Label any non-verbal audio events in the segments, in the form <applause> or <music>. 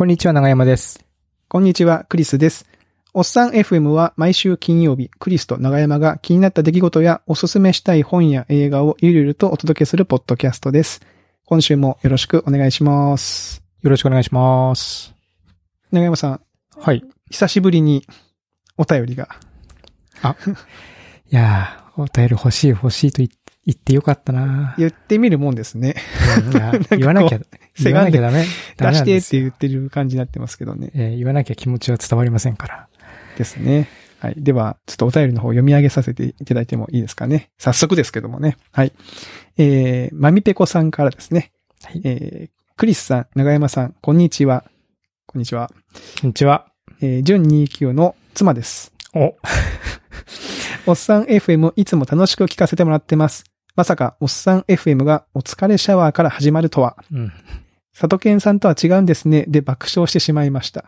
こんにちは、長山です。こんにちは、クリスです。おっさん FM は毎週金曜日、クリスと長山が気になった出来事やおすすめしたい本や映画をゆるゆるとお届けするポッドキャストです。今週もよろしくお願いします。よろしくお願いします。長山さん、はい。久しぶりにお便りが。いやー、お便り欲しい欲しいと言言ってよかったな言ってみるもんですね。<laughs> 言わなきゃ、言わなきゃダメ。出してって言ってる感じになってますけどね。えー言わなきゃ気持ちは伝わりませんから。ですね。はい。では、ちょっとお便りの方を読み上げさせていただいてもいいですかね。早速ですけどもね。はい。えー、まみぺこさんからですね。はい。えー、クリスさん、長山さん、こんにちは。こんにちは。こんにちは。えー、準29の妻です。お、<laughs> おっさん FM いつも楽しく聞かせてもらってます。まさか、おっさん FM がお疲れシャワーから始まるとは。うん。佐藤健さんとは違うんですね。で爆笑してしまいました。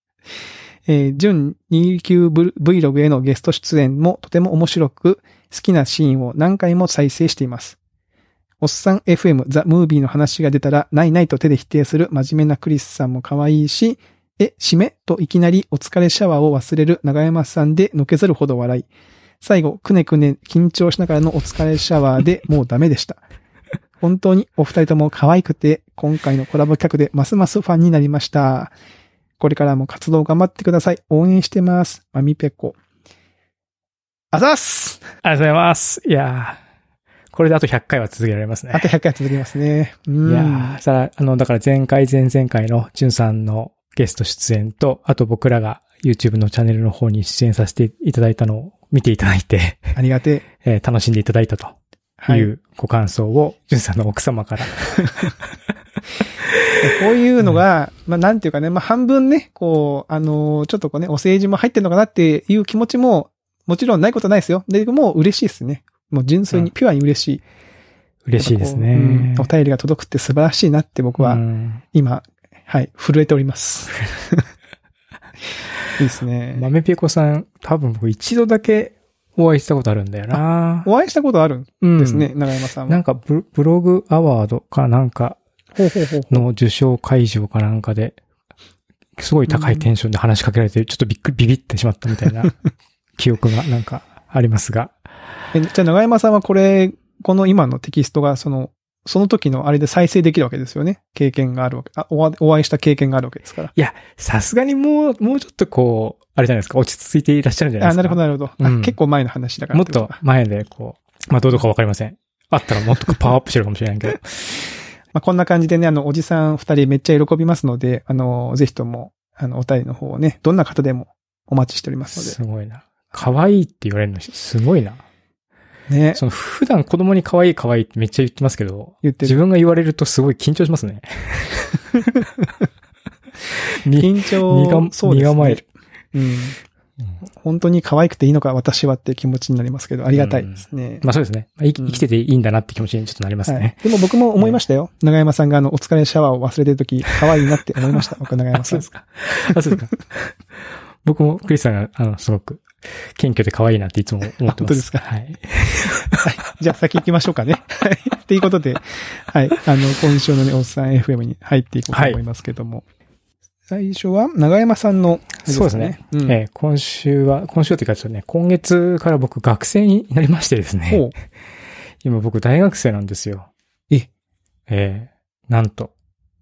<laughs> えー、準29 Vlog へのゲスト出演もとても面白く、好きなシーンを何回も再生しています。おっさん FM ザ・ムービーの話が出たら、ないないと手で否定する真面目なクリスさんも可愛いし、え、締め？といきなりお疲れシャワーを忘れる長山さんでのけざるほど笑い。最後、くねくね緊張しながらのお疲れシャワーでもうダメでした。本当にお二人とも可愛くて、今回のコラボ企画でますますファンになりました。これからも活動頑張ってください。応援してます。まみぺこ。あざっすありがとうございます。いやーこれであと100回は続けられますね。あと100回続きますね。うん。いやーさら、あの、だから前回、前々回のジュンさんのゲスト出演と、あと僕らが YouTube のチャンネルの方に出演させていただいたのを見ていただいて、ありがてえ。<laughs> えー楽しんでいただいたとはいい。うご感想を、ジュンさんの奥様から。<laughs> こういうのが、まあなんていうかね、まあ半分ね、こう、あのーちょっとこうね、お政治も入ってんのかなっていう気持ちも、もちろんないことないですよ。で、もう嬉しいですね。もう純粋に、うんピュアに嬉しい。嬉しいですねううん。お便りが届くって素晴らしいなって僕は、うん今、はい、震えております。<laughs> いいですね。豆ピコさん、多分僕一度だけお会いしたことあるんだよな。お会いしたことあるんうんですね、長山さんは。なんかブブログアワードかなんかの受賞会場かなんかで、すごい高いテンションで話しかけられて、ちょっとびっくり、ビビってしまったみたいな <laughs> 記憶がなんかありますが。えじゃあ長山さんはこれ、この今のテキストが、その、その時のあれで再生できるわけですよね。経験があるわけ。あお会お会いした経験があるわけですから。いや、さすがにもう、もうちょっとこう、あれじゃないですか、落ち着いていらっしゃるんじゃないですか。あ、なるほど、なるほど。うんあ結構前の話だからもっと前でこう、まあどうとかわかりません。あったらもっとパワーアップしてるかもしれないけど。<laughs> まあ、こんな感じでね、あの、おじさん二人めっちゃ喜びますので、あの、ぜひとも、あの、お便りの方をね、どんな方でもお待ちしておりますすごいな。可愛いって言われるのすごいな。ね、その普段子供に可愛い可愛いってめっちゃ言ってますけど、言ってる。自分が言われるとすごい緊張しますね。<laughs> に緊張、身がそうですね。身構える。うん。本当に可愛くていいのか私はって気持ちになりますけど、ありがたいですね。まあそうですね。まあ生きてていいんだなって気持ちにちょっとなりますはいね。。でも僕も思いましたよ。長山さんがあの、お疲れシャワーを忘れてるとき、可愛いなって思いました。僕、長山あ、さんそうで。すか。あ、そうですか。僕もクリスさんが、あの、すごく、謙虚で可愛いなっていつも思ってます。あ本当ですか？はい。はい。じゃあ先行きましょうかね。はい。っていうことで、はい。あの、今週のね、おっさん FM に入っていこうと思いますけども。最初は、長山さんの、そうですね。うん。えー今週は、今週というかちょっとね、今月から僕学生になりましてですね。今僕大学生なんですよ。え？えーなんと。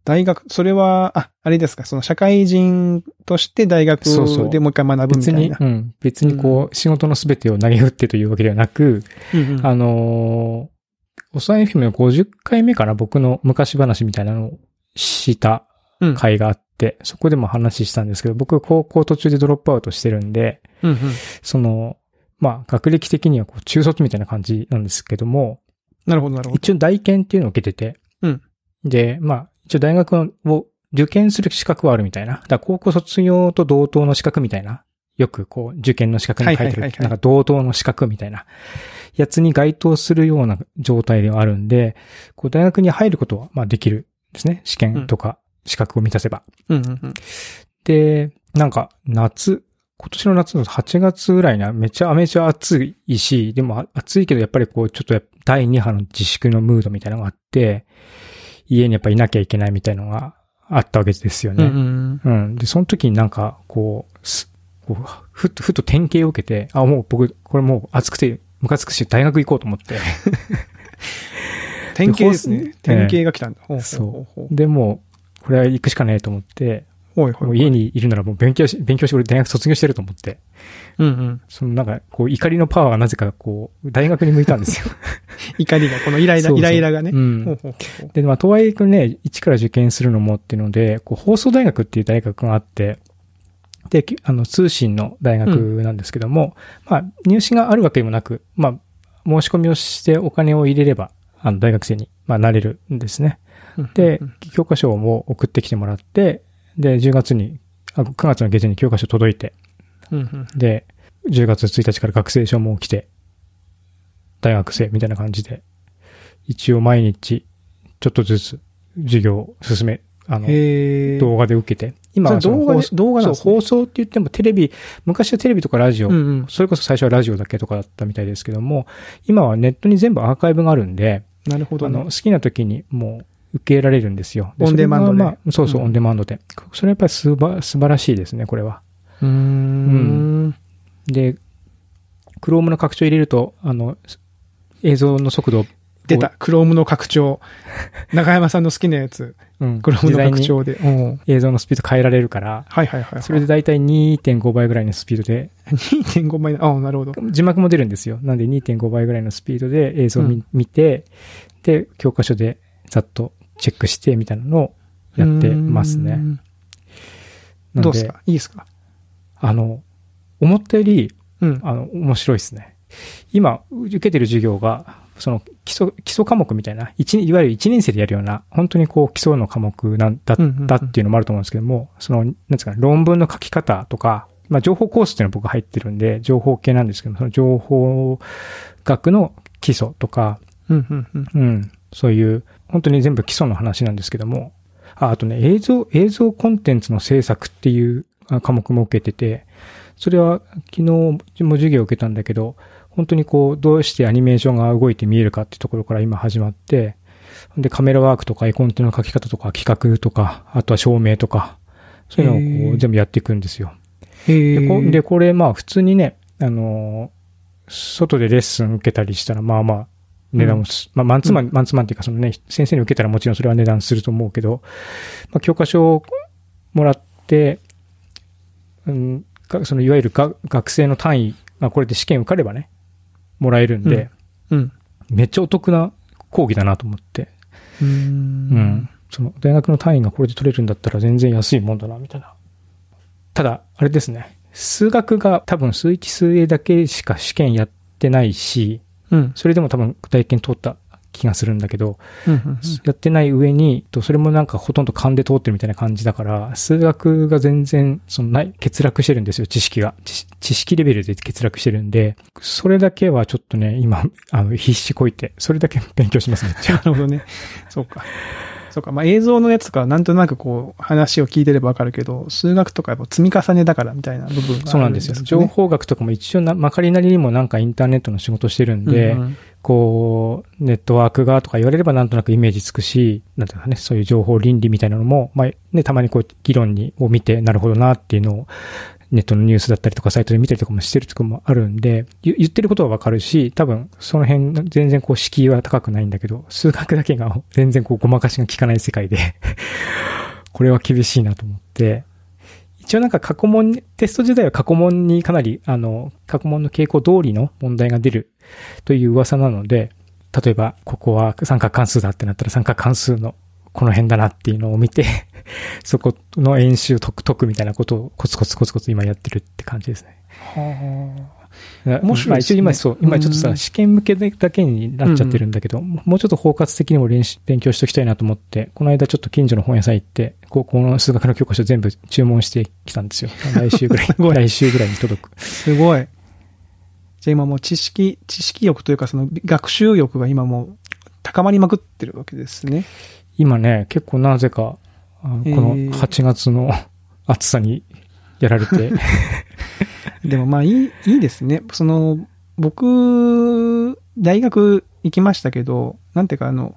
大学、それは、あ、あれですか、その社会人として大学そうそう。でもう一回学ぶみた別に、いな。うん。別にこう、仕事のすべてを投げ打ってというわけではなく、うんうん。あのー、おさえ FM の50回目かな僕の昔話みたいなのをしたうん。回があって、そこでも話したんですけど、僕高校途中でドロップアウトしてるんで、うんうん。その、まあ、学歴的にはこう中卒みたいな感じなんですけども、なるほど、なるほど。一応大検っていうのを受けてて、うん。で、まあ、一応大学を受験する資格はあるみたいな。だから高校卒業と同等の資格みたいな。よくこう、受験の資格に書いてるなんか同等の資格みたいな、やつに該当するような状態ではあるんで、こう大学に入ることは、まあできるんですね。試験とか資格を満たせば。で、なんか夏、今年の夏の8月ぐらいにはめちゃめちゃ暑いし、でもあ暑いけどやっぱりこうちょっと第2波の自粛のムードみたいなのがあって、家にやっぱいなきゃいけないみたいなのがあったわけですよね。うんうん。うん。で、その時になんか、こう、すこうふっと、ふっと典型を受けて、あ、もう僕、これもう暑くて、ムカつくし、大学行こうと思って。典型ですでね。典型が来たんだ。ほうほうほそう。で、もう、これは行くしかねえと思って、ほいほいほい。もう家にいるならもう勉強し、勉強して俺大学卒業してると思って、うんうん。そのなんか、こう、怒りのパワーがなぜか、こう、大学に向いたんですよ。<laughs> 怒りが、このイライラ、そうそうイライラがね。うんほうほうほうで、まあ、とはいえね、一から受験するのもっていうので、こう、放送大学っていう大学があって、で、きあの、通信の大学なんですけども、まあ、入試があるわけでもなく、まあ、申し込みをしてお金を入れれば、あの、大学生に、まあ、なれるんですね。でうん、教科書も送ってきてもらって、で、10月に、あ9月の下旬に教科書届いて、うんうんで、10月1日から学生証も来て、大学生みたいな感じで、一応毎日、ちょっとずつ授業を進め、あの、動画で受けて、今は動画動画なんですね放送って言ってもテレビ、昔はテレビとかラジオ、うんうん。それこそ最初はラジオだけとかだったみたいですけども、今はネットに全部アーカイブがあるんで、なるほどねあの、好。きな時にもう受けられるんですよ。オンデマンドでまあそうそう、うんオンデマンドで。それやっぱりすば、素晴らしいですね、これは。うーん。で、Chrome の拡張入れると、あの、映像の速度を出た。クロームの拡張。<laughs> 中山さんの好きなやつ。うん。クロームの拡張で。うん。映像のスピード変えられるから、はいはいはい。それでだいたい2.5倍ぐらいのスピードで、2.5倍。ああ、なるほど。字幕も出るんですよ。なんで2.5倍ぐらいのスピードで映像を見,、うん見て、で、教科書でざっとチェックしてみたいなのをやってますね。うどうですか？いいですか？あの、思ったより、うん。あの、面白いですね。今、受けてる授業が、その基礎、基礎科目みたいな、一いわゆる1年生でやるような、本当にこう基礎の科目なんだうんうんうんだっていうのもあると思うんですけども、その、なんですかね、論文の書き方とか、まあ情報コースっていうのは僕入ってるんで、情報系なんですけども、その情報学の基礎とか。うん、そういう、本当に全部基礎の話なんですけども、ああとね、映像、映像コンテンツの制作っていうあ科目も受けてて、それは昨日も授業を受けたんだけど、本当にこう、どうしてアニメーションが動いて見えるかっていうところから今始まって、で、カメラワークとか絵コンテの書き方とか企画とか、あとは照明とか、そういうのをこう全部やっていくんですよ。へで、こえ。で、これまあ普通にね、あのー外でレッスン受けたりしたら、まあまあ、値段もす、まあマンツーマン、マンツーマンっていうかそのね、先生に受けたらもちろんそれは値段すると思うけど、まあ教科書をもらって、うん、かそのいわゆるが学生の単位がこれで試験受かればね、もらえるんで、うん。めっちゃお得な講義だなと思って、うー。うんん。その大学の単位がこれで取れるんだったら全然安いもんだな、みたいな。ただ、あれですね。数学が多分数1数 A だけしか試験やってないし、うん。それでも多分体験通った気がするんだけど、うんうんやってない上に、とそれもなんかほとんど勘で通ってるみたいな感じだから、数学が全然、そのない、欠落してるんですよ、知識が。知知識レベルで欠落してるんで、それだけはちょっとね、今、あの、必死こいて、それだけ勉強します、めっちゃ。<laughs> なるほどね。そうか。そうか。まあ映像のやつとかなんとなくこう話を聞いてればわかるけど、数学とかやっぱ積み重ねだからみたいな部分があるんですそうなんですよ。情報学とかも一応な、まかりなりにもなんかインターネットの仕事してるんで、うんうんこう、ネットワークがとか言われればなんとなくイメージつくし、なんていうかね、そういう情報倫理みたいなのも、まあ、ね、たまにこう、議論に、を見て、なるほどなっていうのを、ネットのニュースだったりとかサイトで見たりとかもしてるとこもあるんで、言ってることはわかるし、多分、その辺、全然こう、敷居は高くないんだけど、数学だけが <laughs> 全然こう、ごまかしが効かない世界で、<laughs> これは厳しいなと思って、一応なんか過去問、テスト時代は過去問にかなり、あの、過去問の傾向通りの問題が出るという噂なので、例えば、ここは三角関数だってなったら三角関数のこの辺だなっていうのを見て、<laughs> そこの演習解く解くみたいなことをコツコツコツコツ今やってるって感じですね。は面白い、まあ、一応今そう、今ちょっとさ、うん試験向けだけになっちゃってるんだけど、もうちょっと包括的にも練習勉強しておきたいなと思って、この間ちょっと近所の本屋さん行って、高校の数学の教科書全部注文してきたんですよ。<laughs> 来週ぐらい来週ぐらいに届く。あすごい。じゃあ今もう知識、知識欲というかその学習欲が今もう高まりまくってるわけですね。今ね、結構なぜか、こへのー8月の <laughs> 暑さにやられて、<laughs> でもまあいい、いいですね。その、僕、大学行きましたけど、なんていうかあの、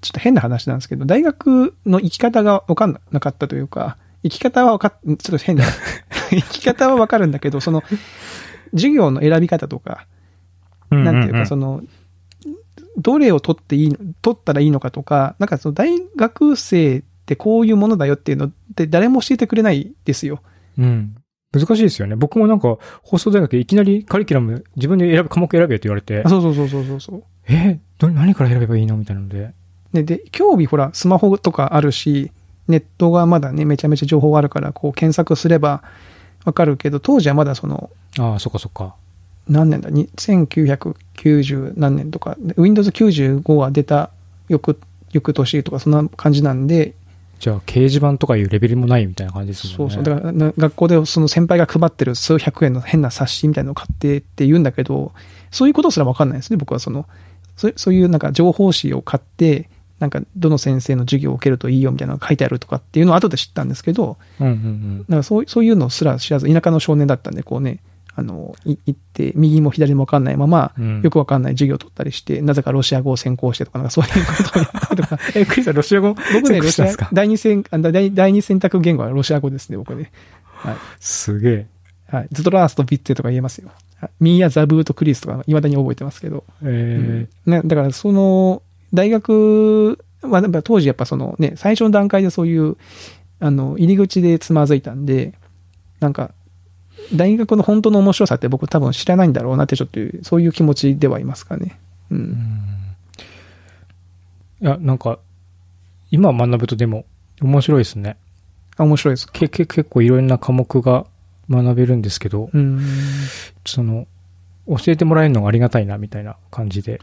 ちょっと変な話なんですけど、大学の生き方がわかんなかったというか、生き方はわかっ、ちょっと変な。<laughs> 生き方はわかるんだけど、その、授業の選び方とか、なんていうか、その、どれを取っていいの、取ったらいいのかとか、なんかその大学生ってこういうものだよっていうのって誰も教えてくれないですよ。うん。難しいですよね。僕もなんか、放送大学でいきなりカリキュラム自分で選ぶ、科目選べって言われてあ、そうそうそうそうそうそう。え？ど何から選べばいいの？みたいなので。で、で、興味ほら、スマホとかあるし、ネットがまだね、めちゃめちゃ情報があるから、こう検索すればわかるけど、当時はまだその、ああ、そっかそっか。何年だ、に1990何年とか、で Windows 95は出た翌、翌年とか、そんな感じなんで、じゃあ、掲示板とかいうレベルもないみたいな感じですもんね。そうそう。だから、な学校でその先輩が配ってる数百円の変な冊子みたいなのを買ってって言うんだけど、そういうことすらわかんないですね、僕はその、そうそういうなんか情報誌を買って、なんかどの先生の授業を受けるといいよみたいなのが書いてあるとかっていうのを後で知ったんですけど、うんうんうん。だからそうそういうのすら知らず、田舎の少年だったんで、こうね、あの、い行って、右も左もわかんないまま、うんよくわかんない授業を取ったりして、なぜかロシア語を専攻してとか、なんかそういうことったりとか、<laughs> え、クリスさん、ロシア語？僕ね、ロシア第二選、あ第第二選択言語はロシア語ですね、僕ね。はい。すげえ。はい。ズトラースとビッツェとか言えますよ。はいミーヤ・ザブーとクリスとか、未だに覚えてますけど。えね、だから、その、大学は、当時やっぱそのね、最初の段階でそういう、あの、入り口でつまずいたんで、なんか、大学の本当の面白さって僕多分知らないんだろうなってちょっとそういう気持ちではいますかね。う。んん。いや、なんか、今学ぶとでも面白いですね。あ、面白いですか？けけ結構いろんな科目が学べるんですけど、うん。その、教えてもらえるのがありがたいな、みたいな感じで。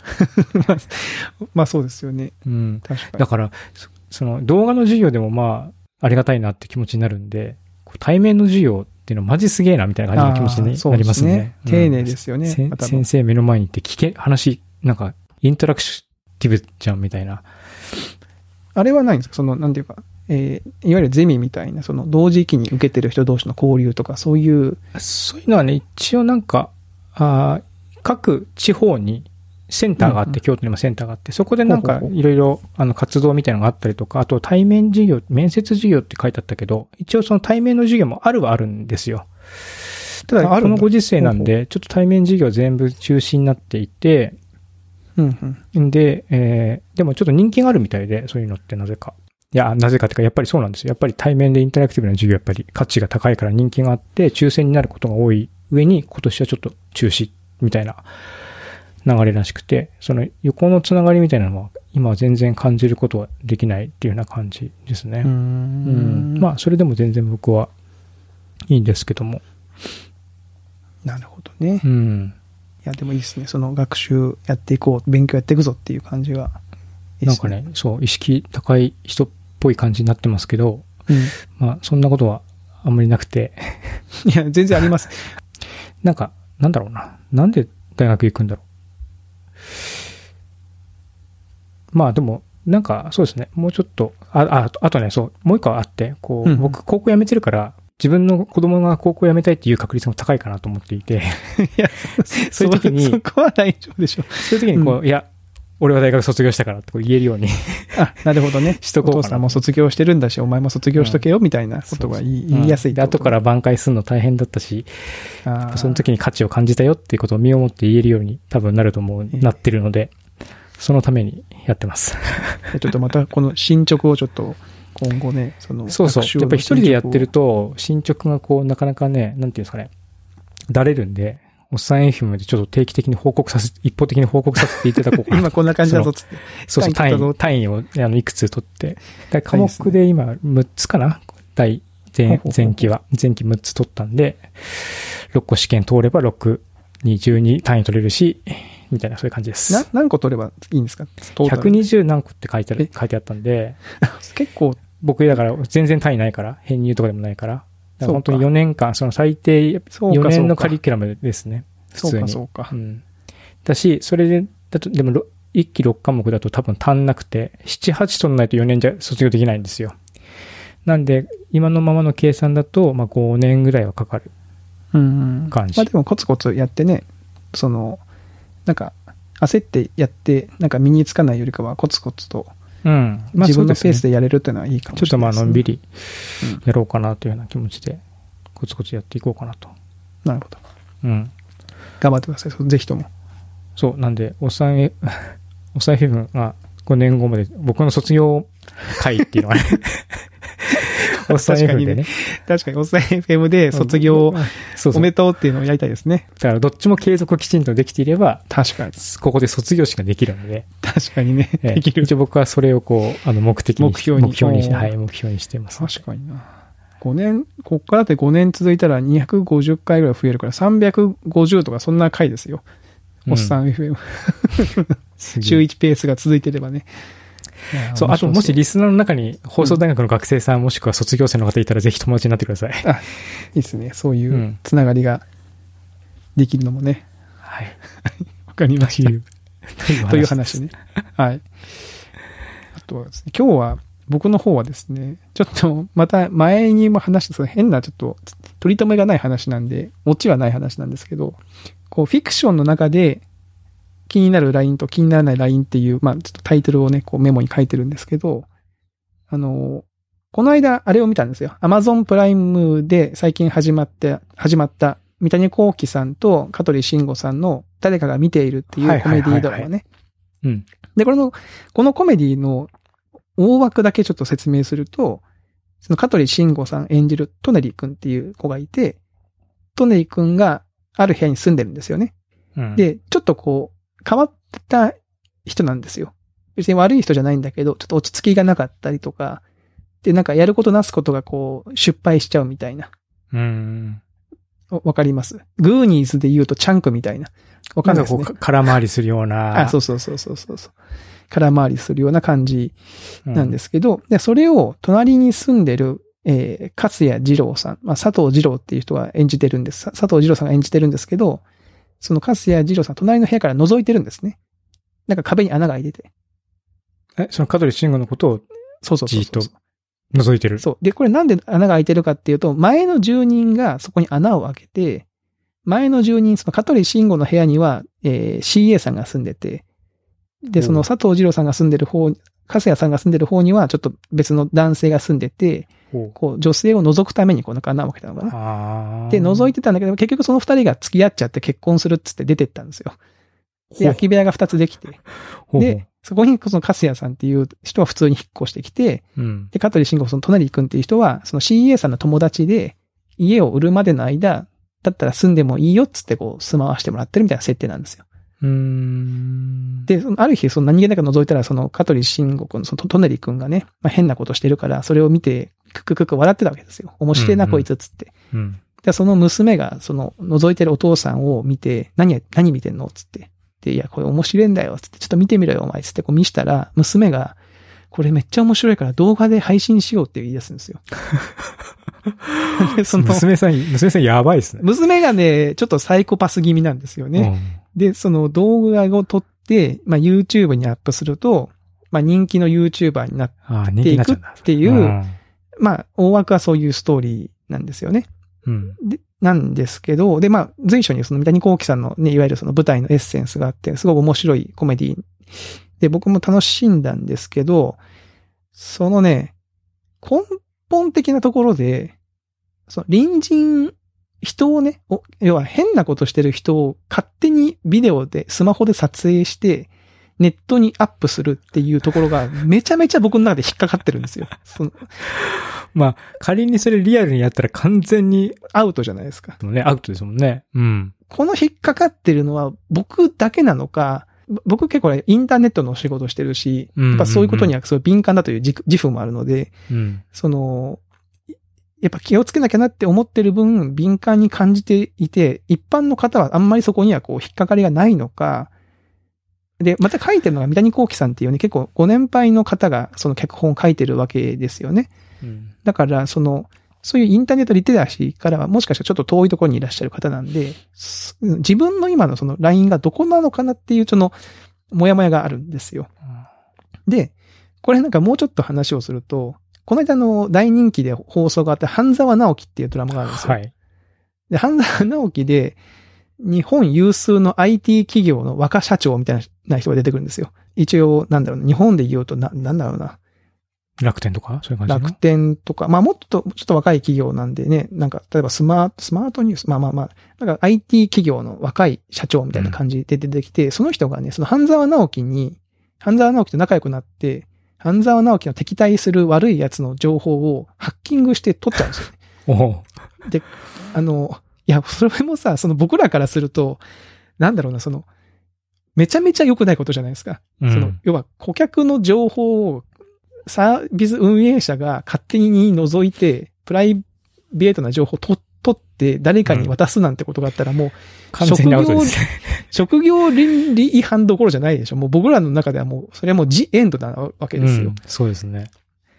<laughs> まあそうですよね。うん。確かに。だから、そその動画の授業でもまあ、ありがたいなって気持ちになるんで、対面の授業っていうのはマジすげえなみたいな感じの気持ちになりますね。うん丁寧ですよね。先生目の前に行って聞け、話、なんか、インタラクティブじゃんみたいな。あれはないんですか？その、なんていうか、えーいわゆるゼミみたいな、その、同時期に受けてる人同士の交流とか、そういう、そういうのはね、一応なんか、あー各地方にセンターがあって、京都にもセンターがあって、そこでなんかいろいろあの活動みたいなのがあったりとか、あと対面授業、面接授業って書いてあったけど、一応その対面の授業もあるはあるんですよ。ただ、このご時世なんで、ちょっと対面授業全部中止になっていて、うんうん。んで、えーでもちょっと人気があるみたいで、そういうのってなぜか。いや、なぜかっていうか、やっぱりそうなんですよ。やっぱり対面でインタラクティブな授業、やっぱり価値が高いから人気があって、抽選になることが多い上に、今年はちょっと中止みたいな流れらしくて、その横のつながりみたいなのは、今は全然感じることはできないっていうような感じですね。ううんん。まあ、それでも全然僕はいいんですけども。なるほどね。いうん。や、でもいいですね。その学習やっていこう、勉強やっていくぞっていう感じがいいっすなんかね、そう、意識高い人っぽい感じになってますけど、うん。まあ、そんなことはあんまりなくて、いや、全然あります。<laughs> なんか、なんだろうな。なんで大学行くんだろう。まあでも、なんか、そうですね。もうちょっと、あ、あ、あとね、そう、もう一個あって、こう、うん僕、高校辞めてるから、自分の子供が高校辞めたいっていう確率も高いかなと思っていて、いや、そ <laughs> ういう時にそ <laughs> そこは大丈夫でしょ。そういう時にこう、いや、俺は大学卒業したからって言えるようにあ、なるほどね。<laughs> しとこうお父さんも卒業してるんだし、お前も卒業しとけよ、みたいなことが言い,、言いやすいってで、こと後から挽回するの大変だったし、その時に価値を感じたよっていうことを身をもって言えるように多分なると思う、ええなってるので、そのためにやってます。<laughs> ちょっとまたこの進捗をちょっと今後ね、その、そうそう。やっぱり一人でやってる進と、進捗がこう、なかなかね、なんていうんですかね、だれるんで、おっさん FM でちょっと定期的に報告させ、一方的に報告させていただこうかな。<laughs> 今こんな感じだぞっつって。そうそう、単単位単位を、あの、いくつ取って。だ科目で今、6つかな？第、前前期は。前期6つ取ったんで、6個試験通れば6に12単位取れるし、みたいな、そういう感じです。な、何個取ればいいんですか？トータル120何個って書いてあるえ、書いてあったんで、<laughs> 結構、僕だから全然単位ないから、編入とかでもないから本当にそうか4年間、その最低4そうかそうか年のカリキュラムですね。普そう通に。かそうかう。ん。だし、それで、だと、でも、1期6科目だと多分足んなくて、7、8取んないと4年じゃ卒業できないんですよ。なんで、今のままの計算だと、まあ5年ぐらいはかかる。うんうん。感じまあでもコツコツやってね、その、なんか、焦ってやって、なんか身につかないよりかはコツコツとうん。まあ自分のペースででやれるっていうのはいいかもちょっとまあ。のんびりうんやろうかなというような気持ちで、コツコツやっていこうかなと。なるほど。うん。頑張ってください。ぜひとも。そう、なんで、おっさんえ、<laughs> おっさん FM が5年後まで、僕の卒業会っていうのはね、<laughs> おっさん確かに FM でねね。確かに、おっさん FM で卒業。おめでとうっていうのをやりたいですね。だからどっちも継続きちんとできていれば、確かに。ここで卒業式ができるので、確かにね。ええできる。一応僕はそれをこう、あの、目的に、目標に目標にしおーはい、目標にしてます。確かにな。5年、こっからだって5年続いたら250回ぐらい増えるから350とかそんな回ですよ。おっさん FM。<laughs> 週1ペースが続いてればね。そう、あともしリスナーの中に放送大学の学生さんもしくは卒業生の方いたらぜひ友達になってください。いいですね。そういううんつながりができるのもね。はい。<laughs> わかりました。という話ね。はい。あとはですね、今日は僕の方はですね、ちょっとまた前にも話したその変なちょっと取り留めがない話なんで、オチはない話なんですけど、こうフィクションの中で気になるラインと気にならないラインっていう、まあちょっとタイトルをね、こうメモに書いてるんですけど、あの、この間あれを見たんですよ。Amazon プライムで最近始まって、始まった三谷幸喜さんと香取慎吾さんの誰かが見ているっていうコメディドラマね。うん。で、これの、このコメディの大枠だけちょっと説明すると、その香取慎吾さん演じるトネリ君っていう子がいて、トネリ君がある部屋に住んでるんですよね。うん、で、ちょっとこう、変わった人なんですよ。別に悪い人じゃないんだけど、ちょっと落ち着きがなかったりとか、で、なんかやることなすことがこう、失敗しちゃうみたいな。うん。わわかります？グーニーズで言うとチャンクみたいな。わかんないですねなんかこう、。空回りするような。あ、そうそうそうそうそうそう。空回りするような感じうんなんですけど、で、それを隣に住んでる、えー、勝谷二郎さん、まあ、佐藤二郎っていう人が演じてるんです。さ佐藤二郎さんが演じてるんですけど、その勝谷二郎さん、隣の部屋から覗いてるんですね。なんか壁に穴が開いてて。え、その香取慎吾のことをそうそうそうそう。じーっ覗いてる？そう。で、これなんで穴が開いてるかっていうと、前の住人がそこに穴を開けて、前の住人、その香取慎吾の部屋には、えー CA さんが住んでて、で、その佐藤二郎さんが住んでる方、粕谷さんが住んでる方には、ちょっと別の男性が住んでて、ほこう、女性を覗くためにこう、なんか穴を開けたのかうな。あで、覗いて、てたんだけど、結局その二人が付き合っちゃって結婚するっつって出てったんですよ。で、空き部屋が二つできて。で、そこにその粕谷さんっていう人は普通に引っ越してきて、うん。で、香取慎吾その隣くんっていう人は、その CA さんの友達で、家を売るまでの間、だったら住んでもいいよっつってこう、住まわしてもらってるみたいな設定なんですよ。うーん。で、そのある日、その何気なく覗いたら、その香取慎吾くん、そのトネリくんがね、まあ、変なことしてるから、それを見て、クククク笑ってたわけですよ。面白いな、うんうんこいつっつって。うん。で、その娘が、その、覗いてるお父さんを見て、何や、何見てんのつって。で、いや、これ面白いんだよ。つって、ちょっと見てみろよ、お前。つって、こう見したら、娘が、これめっちゃ面白いから動画で配信しようって言い出すんですよ。でその、娘さん、娘さんやばいっすね。娘がね、ちょっとサイコパス気味なんですよね。で、その動画を撮って、まあ、YouTube にアップすると、まあ、人気の YouTuber になっていくっ。ていう、うんまあ、大枠はそういうストーリーなんですよね。うん。で、なんですけど、で、まあ、随所にその三谷幸喜さんのね、いわゆるその舞台のエッセンスがあって、すごく面白いコメディで、僕も楽しんだんですけど、そのね、根本的なところで、その隣人、人をね、お要は変なことしてる人を勝手にビデオで、スマホで撮影して、ネットにアップするっていうところが、<laughs> めちゃめちゃ僕の中で引っかかってるんですよ。そのまあ、仮にそれリアルにやったら完全に、アウトじゃないですか。ね、アウトですもんね。うん。この引っかかってるのは僕だけなのか、ぼ僕結構ねインターネットの仕事してるし、やっぱそういうことにはすごい敏感だという自自負もあるので、うん。その、やっぱ気をつけなきゃなって思ってる分、敏感に感じていて、一般の方はあんまりそこにはこう引っかかりがないのか、で、また書いてるのが三谷幸喜さんっていうね、結構ご年配の方がその脚本を書いてるわけですよね。うん。だから、その、そういうインターネットリテラシーからはもしかしたらちょっと遠いところにいらっしゃる方なんで、す自分の今のそのラインがどこなのかなっていうその、もやもやがあるんですよ。で、これなんかもうちょっと話をすると、この間の大人気で放送があった半沢直樹っていうドラマがあるんですよ。はい。で、半沢直樹で、日本有数の IT 企業の若社長みたいな人が出てくるんですよ。一応、なんだろう日本で言うとな、なんだろうな。楽天とか？そういう感じ楽天とか、まあもっと、ちょっと若い企業なんでね、なんか、例えばスマート、スマートニュース、まあまあまあ、なんか IT 企業の若い社長みたいな感じで出てきて、うん、その人がね、その半沢直樹に、半沢直樹と仲良くなって、半沢直樹の敵対する悪い奴の情報をハッキングして取っちゃうんですよね。<laughs> で、あの、いや、それもさ、その僕らからすると、なんだろうな、その、めちゃめちゃ良くないことじゃないですか。うん、その、要は顧客の情報をサービス運営者が勝手に除いて、プライベートな情報を取って誰かに渡すなんてことがあったらもう、職業、<laughs> 職業倫理違反どころじゃないでしょ。もう僕らの中ではもう、それはもうジエンドなわけですよ。うん、そうですね。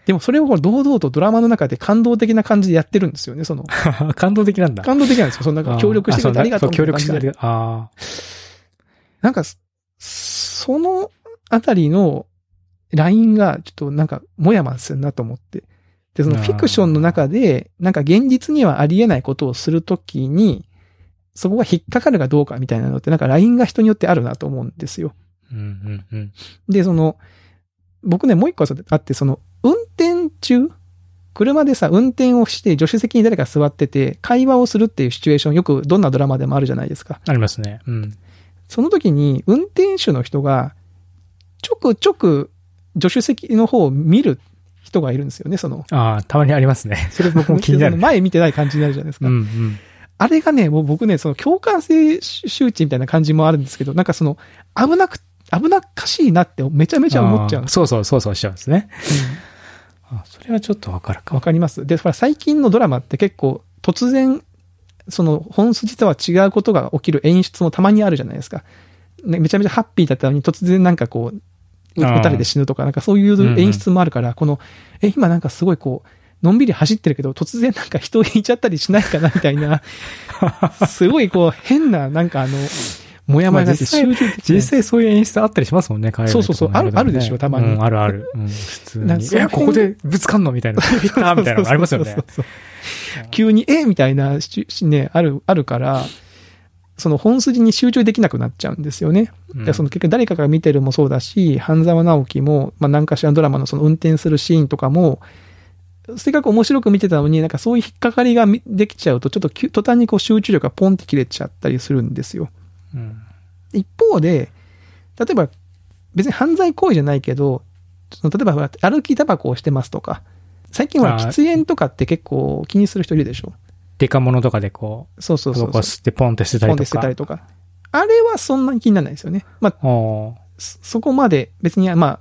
でもそれを堂々とドラマの中で感動的な感じでやってるんですよね、その。<laughs> 感動的なんだ。感動的なんですよ。そのなんか協力してくれてありがとう協力してくれて、ああ。なんか、そのあたりのラインがちょっとなんかもやまするなと思って。で、そのフィクションの中で、なんか現実にはありえないことをするときに、そこが引っかかるかどうかみたいなのって、なんかラインが人によってあるなと思うんですよ。うんうんうん、で、その、僕ね、もう一個あって、その、運転中車でさ、運転をして、助手席に誰か座ってて、会話をするっていうシチュエーション、よくどんなドラマでもあるじゃないですか。ありますね。うん。その時に、運転手の人が、ちょくちょく助手席の方を見る人がいるんですよね、その。ああ、たまにありますね。それ僕も気になる。<laughs> 前見てない感じになるじゃないですか。うんうん。あれがね、もう僕ね、その共感性周知みたいな感じもあるんですけど、なんかその、危なく、危なっかしいなってめちゃめちゃ思っちゃうそうそう、そうそうしちゃうんですね。うん、あそれはちょっとわかるか。わかります。で、最近のドラマって結構突然、その本筋とは違うことが起きる演出もたまにあるじゃないですか。ね、めちゃめちゃハッピーだったのに突然なんかこう、撃たれて死ぬとか、なんかそういう演出もあるから、この、え、今なんかすごいこう、のんびり走ってるけど、突然なんか人を引いちゃったりしないかなみたいな、<laughs> すごいこう、変な、なんかあの、もやもやが集中実際そういう演出あったりしますもんね、海外そうそうそう、ある、あるでしょ、たまに。うん、あるある。うん、普通に。いや、ここでぶつかんのみたいな。みたいなのありますよね。急に、えみたいな、ね、ある、あるから、その本筋に集中できなくなっちゃうんですよね。うん、その結局誰かが見てるもそうだし、半沢直樹も、まあ何かしらのドラマのその運転するシーンとかも、せっかく面白く見てたのに、なんかそういう引っかかりができちゃうと、ちょっと途端にこう集中力がポンって切れちゃったりするんですよ。うん、一方で、例えば別に犯罪行為じゃないけど、例えば歩きタバコをしてますとか、最近は喫煙とかって結構気にする人いるでしょ。デカモノとかでこう、そうそうそうそう。吸ってポンって捨てたりとか。ポンって捨てたりとか。あれはそんなに気にならないですよね。まあ、そこまで別に、まあ、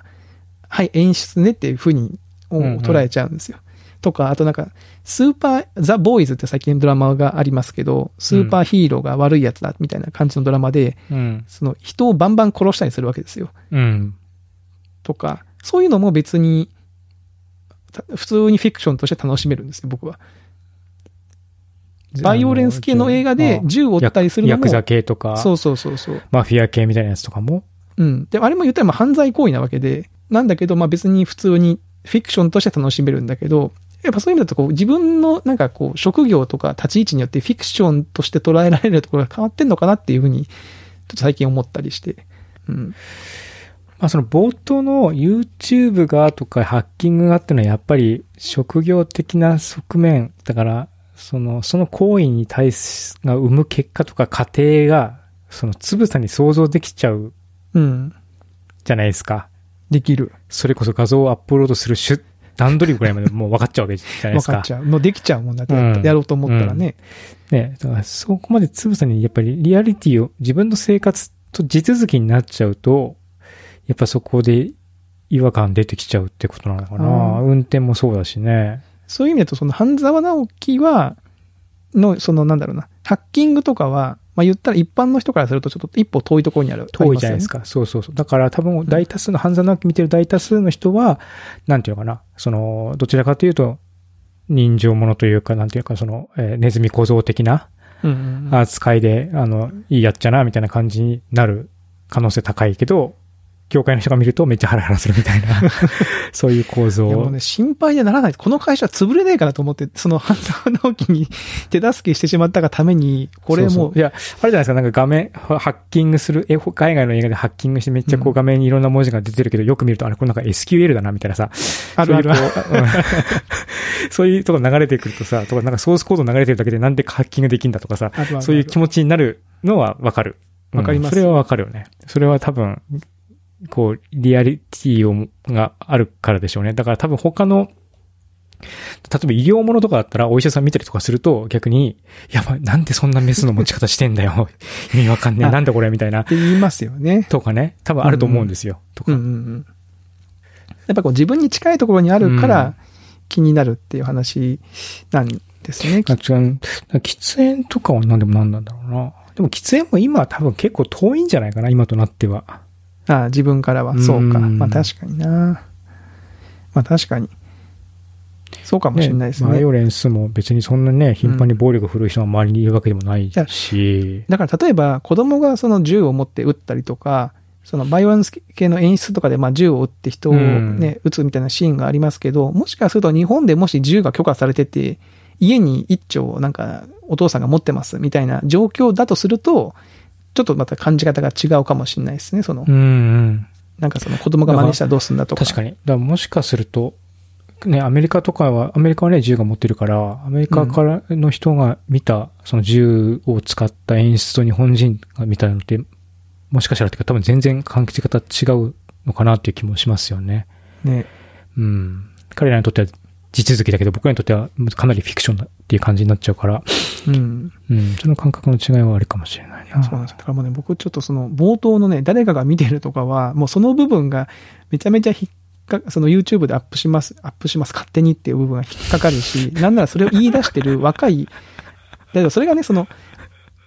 はい、演出ねっていうふうに捉えちゃうんですよ。うんうん、とか、あとなんか、スーパー、ザ・ボーイズって最近ドラマがありますけど、スーパーヒーローが悪いやつだみたいな感じのドラマで、うん、その人をバンバン殺したりするわけですよ。うん。とか、そういうのも別に、普通にフィクションとして楽しめるんですよ、僕は。バイオレンス系の映画で銃を撃ったりするのも。ヤクザ系とか。そうそうそうそう。マフィア系みたいなやつとかも。うん。で、あれも言ったらまあ犯罪行為なわけで、なんだけど、まあ別に普通にフィクションとして楽しめるんだけど、やっぱそういう意味だとこう自分のなんかこう職業とか立ち位置によってフィクションとして捉えられるところが変わってんのかなっていうふうに、ちょっと最近思ったりして。うん。まあその冒頭の YouTube がとかハッキングがっていうのはやっぱり職業的な側面、だからその、その行為に対す、が生む結果とか過程が、そのつぶさに想像できちゃう。うん。じゃないですか。できる。それこそ画像をアップロードする種、段取りぐらいまでもう <laughs> 分かっちゃうわけじゃないですか。分かっちゃう。もうできちゃうもんだって、うん、やろうと思ったらね。うん、ねだからそこまでつぶさにやっぱりリアリティを、自分の生活と地続きになっちゃうと、やっぱそこで違和感出てきちゃうってことなのかな。運転もそうだしね。そういう意味だと、その半沢直樹は、の、そのなんだろうな、ハッキングとかは、まあ言ったら一般の人からするとちょっと一歩遠いところにある。遠いじゃないですか。そうそうそう。だから多分大多数の半沢直樹見てる大多数の人は、なんていうのかな、その、どちらかというと、人情ものというか、なんていうか、その、えー、ネズミ小僧的な扱いで、あの、いいやっちゃな、みたいな感じになる可能性高いけど、業界の人が見るとめっちゃハラハラするみたいな、<laughs> そういう構造。いやもうね、心配にならない。この会社は潰れねえかなと思って、その半沢直樹に手助けしてしまったがために、これもう、そうそういや、あるじゃないですか、なんか画面、ハッキングする、え海外の映画でハッキングしてめっちゃこううん画面にいろんな文字が出てるけど、よく見ると、あれ、これなんか SQL だな、みたいなさ。あるある <laughs> そういうとこ流れてくるとさ、とかなんかソースコード流れてるだけでなんでハッキングできんだとかさ、そういう気持ちになるのはわかる。うんわかりますそれはわかるよね。それは多分、こう、リアリティを、があるからでしょうね。だから多分他の、例えば医療ものとかだったらお医者さん見たりとかすると逆に、やばい、なんでそんなメスの持ち方してんだよ。<laughs> 意味わかんねえ。あなんだこれみたいなっ。て言いますよね。とかね。多分あると思うんですよ。とか。うんうんうん。やっぱこう自分に近いところにあるかうんら気になるっていう話なんですね。う。喫煙とかは何でも何なんだろうな。でも喫煙も今は多分結構遠いんじゃないかな、今となっては。ああ自分からは。そうか。うんまあ確かにな。まあ確かに。そうかもしれないですね。バイオレンスも別にそんなね、頻繁に暴力振るう人が周りにいるわけでもないし。だから例えば子供がその銃を持って撃ったりとか、そのバイオレンス系の演出とかでまあ銃を撃って人をね、撃つみたいなシーンがありますけど、もしかすると日本でもし銃が許可されてて、家に一丁なんかお父さんが持ってますみたいな状況だとすると、ちょっとまた感じ方が違うかもしれないですね。そのう、んうん。なんかその子供が真似したらどうすんだとか。確かに。だからもしかすると、ね、アメリカとかは、アメリカはね、銃が持ってるから、アメリカからの人が見た、その銃を使った演出と日本人が見たのって、もしかしたらっていうか多分全然感じ方違うのかなっていう気もしますよね。ね。うん。彼らにとっては地続きだけど、僕らにとってはかなりフィクションだっていう感じになっちゃうから、うん。うん。その感覚の違いはあるかもしれないな。そうなんですよ。だからもうね、僕ちょっとその冒頭のね、誰かが見てるとかは、もうその部分がめちゃめちゃ引っか、その YouTube でアップします、アップします、勝手にっていう部分が引っかかるし、<laughs> なんならそれを言い出してる若い、だけどそれがね、その、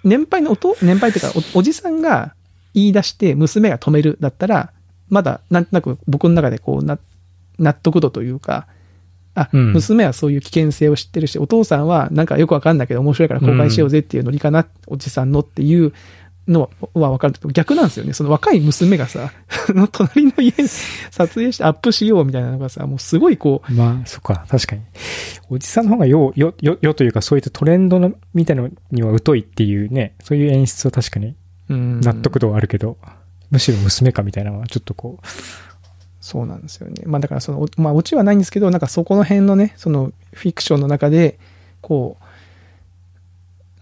年配のおと、年配っていうかお、おじさんが言い出して娘が止めるだったら、まだなんとなく僕の中でこうな、納得度というか、あ、うん娘はそういう危険性を知ってるし、お父さんはなんかよくわかんないけど面白いから公開しようぜっていうノリかな、おじさんのっていうのはわかるけど、逆なんですよね。その若い娘がさ、そ <laughs> の隣の家に撮影してアップしようみたいなのがさ、もうすごいこまあ、そっか、確かに。おじさんの方がよう、よ、よ、よというか、そういったトレンドの、みたいなのには疎いっていうね、そういう演出は確かに納得度はあるけど、むしろ娘かみたいなのはちょっとこう、そうなんですよね。まあだからその、おまあオチはないんですけど、なんかそこの辺のね、そのフィクションの中で、こ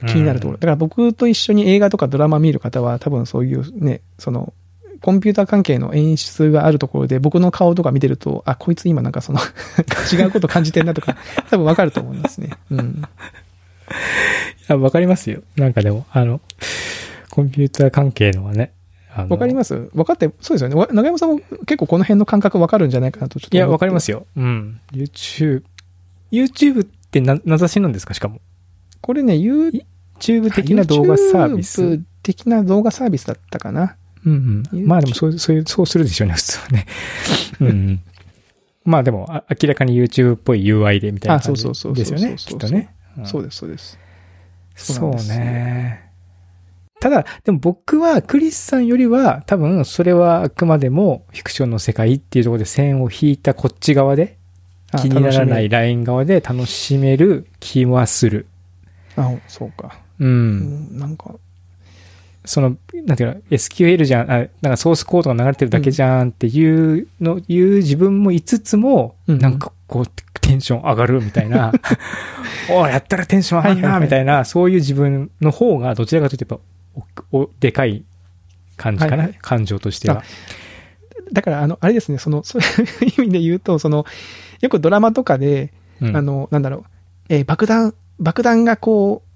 う、気になるところ。だから僕と一緒に映画とかドラマ見る方は多分そういうね、その、コンピューター関係の演出があるところで僕の顔とか見てると、あ、こいつ今なんかその <laughs> 違うこと感じてんなとか、<laughs> 多分わかると思いますね。うん。あ、わかりますよ。なんかでも、あの、コンピューター関係のはね、わかります？分かって、そうですよね。わ長山さんも結構この辺の感覚わかるんじゃないかなとちょっと。いや、わかりますすよ。うん。YouTube、YouTube ってな、名指しなんですか？しかも。これね、YouTube 的な動画サービス。YouTube 的な動画サービスだったかな。うんうん。まあでもそう、そういう、そうするでしょうね、普通はね。<laughs> うんうん。まあでも、あ明らかに YouTube っぽい UI でみたいな感じですよね、そうそうきっとね。んそうです、そうです。そうね。ただ、でも僕はクリスさんよりは多分それはあくまでもフィクションの世界っていうところで線を引いたこっち側であ気にならないライン側で楽しめる気はする。めあ、そうか。う。うんん、なんか、その、なんていうの、SQL じゃん、あなんかソースコードが流れてるだけじゃんっていうの、いう自分もいつつも、うんなんかこう、テンション上がるみたいな、<laughs> おいやったらテンション上がるな、みたいな、そういう自分の方が、どちらかというと、やっぱお、お、でかい感じかな、はいはい感情としては。だから、あの、あれですね、その、そういう意味で言うと、その、よくドラマとかで、うんあの、なんだろう、えー爆弾、爆弾がこう、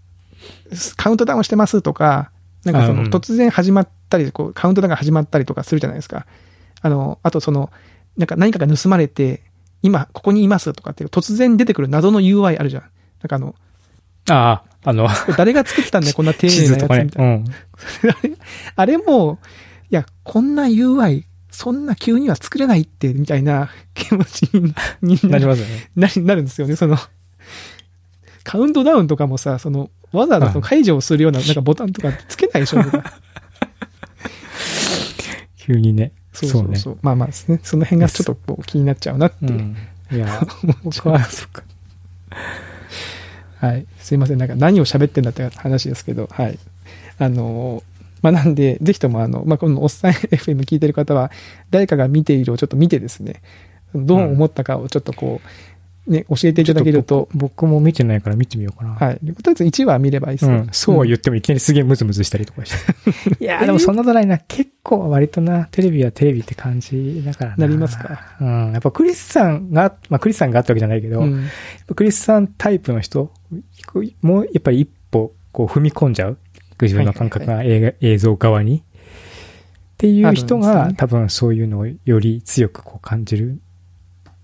カウントダウンしてますとか、なんかその、突然始まったり、こう、カウントダウンが始まったりとかするじゃないですか。あの、あとその、なんか何かが盗まれて、今、ここにいますとかっていう、突然出てくる謎の UI あるじゃん。なんかあの、ああ、あの、<laughs> 誰が作ったんだよ、<laughs> こんな丁地寧なやつみ。たいな。うん。あれも、いや、こんな UI、そんな急には作れないって、みたいな <laughs> 気持ちにになりますよね。ななるんですよね、その、カウントダウンとかもさ、その、わざわざその解除をするような、なんかボタンとかつけないでしょ、急にね。そうそうそう。まあまあですね。その辺がちょっとこう気になっちゃうなって。うん。いや、僕は、そっか。はい。すいません。なんか何を喋ってんだって話ですけど、はい。あのーまあなんで、ぜひともあの、まあこのおっさん <laughs> FM 聞いてる方は、誰かが見ているをちょっと見てですね、どう思ったかをちょっとこう、ね、教えていただけると、僕も見てないから見てみようかな。はい。とりあえず1話見ればいいですようん、そうは言ってもいきなりすげえムズムズしたりとかして。いやーでもそんなことないな。結構割とな、テレビはテレビって感じだからな。なりますか？うん。やっぱクリスさんが、まあクリスさんがあったわけじゃないけど、うん。ぱクリスさんタイプの人もうやっぱり一歩こう踏み込んじゃう。自分の感覚が映像側に。っていう人が、ね多分そういうのをより強くこう感じる。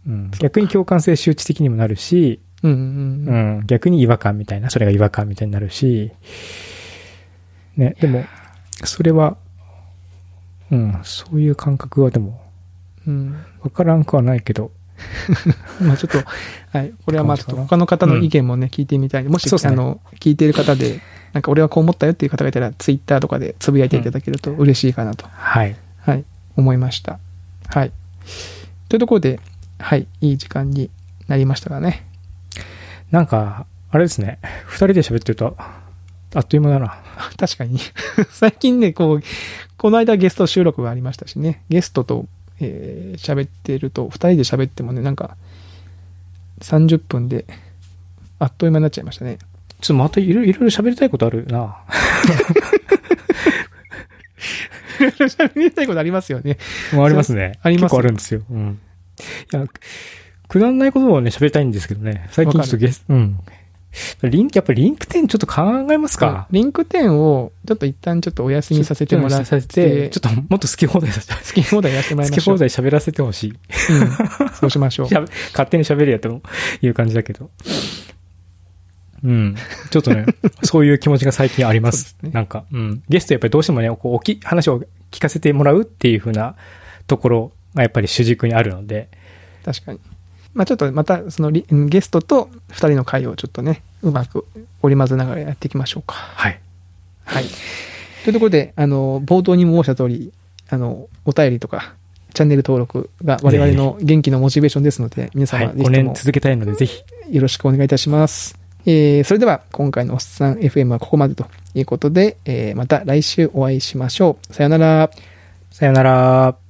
うん、逆に共感性周知的にもなるし、うんうんううん。ん、逆に違和感みたいな、それが違和感みたいになるし、ね、でも、それは、うん、そういう感覚はでも、うん。わからんくはないけど、<laughs> まあちょっと、はい。これはまあちょっと他の方の意見もね、聞いてみたいもし、ねあの、聞いている方で、なんか俺はこう思ったよっていう方がいたら、ツイッターとかでつぶやいていただけると嬉しいかなと、はい。はい、思いました。はい。というところで、はい、いい時間になりましたがね。なんか、あれですね、二人で喋ってると、あっという間だな。<laughs> 確かに。<laughs> 最近ね、こう、この間ゲスト収録がありましたしね、ゲストと、えー喋ってると、二人で喋ってもね、なんか、30分で、あっという間になっちゃいましたね。ちょっとまたいろいろいろ喋りたいことあるな。喋りたいことありますよね。もうありますね。あります結構あるんですよ。うん。いや、くだらないことをね、喋りたいんですけどね。最近ちょっとゲスト、うん。リンク、やっぱりリンク10ちょっと考えますか？リンク10を、ちょっっと一旦ちょっとお休みさせてもらっさせて、ちょっともっと好き放題させて、好き放題やってもらい好きましょう。放題喋らせてほしい。うん。そうしましょう <laughs> 勝手に喋るやという感じだけど。うん。ちょっとね、<laughs> そういう気持ちが最近あります。すねなんか、うん。ゲストやっぱりどうしてもね、こう、おき、話を聞かせてもらうっていう風なところがやっぱり主軸にあるので、確かに。まあちょっとまた、そのリゲストと二人の会をちょっとね、うまく織り交ぜながらやっていきましょうか。はい。はい。というところで、あの、冒頭にも申した通り、あの、お便りとか、チャンネル登録が我々の元気のモチベーションですので、皆はい。様ぜひと5年も続けたいので、ぜひ。よろしくお願いいたします。えー、それでは今回のおっさん FM はここまでということで、えー、また来週お会いしましょう。さよなら。さよなら。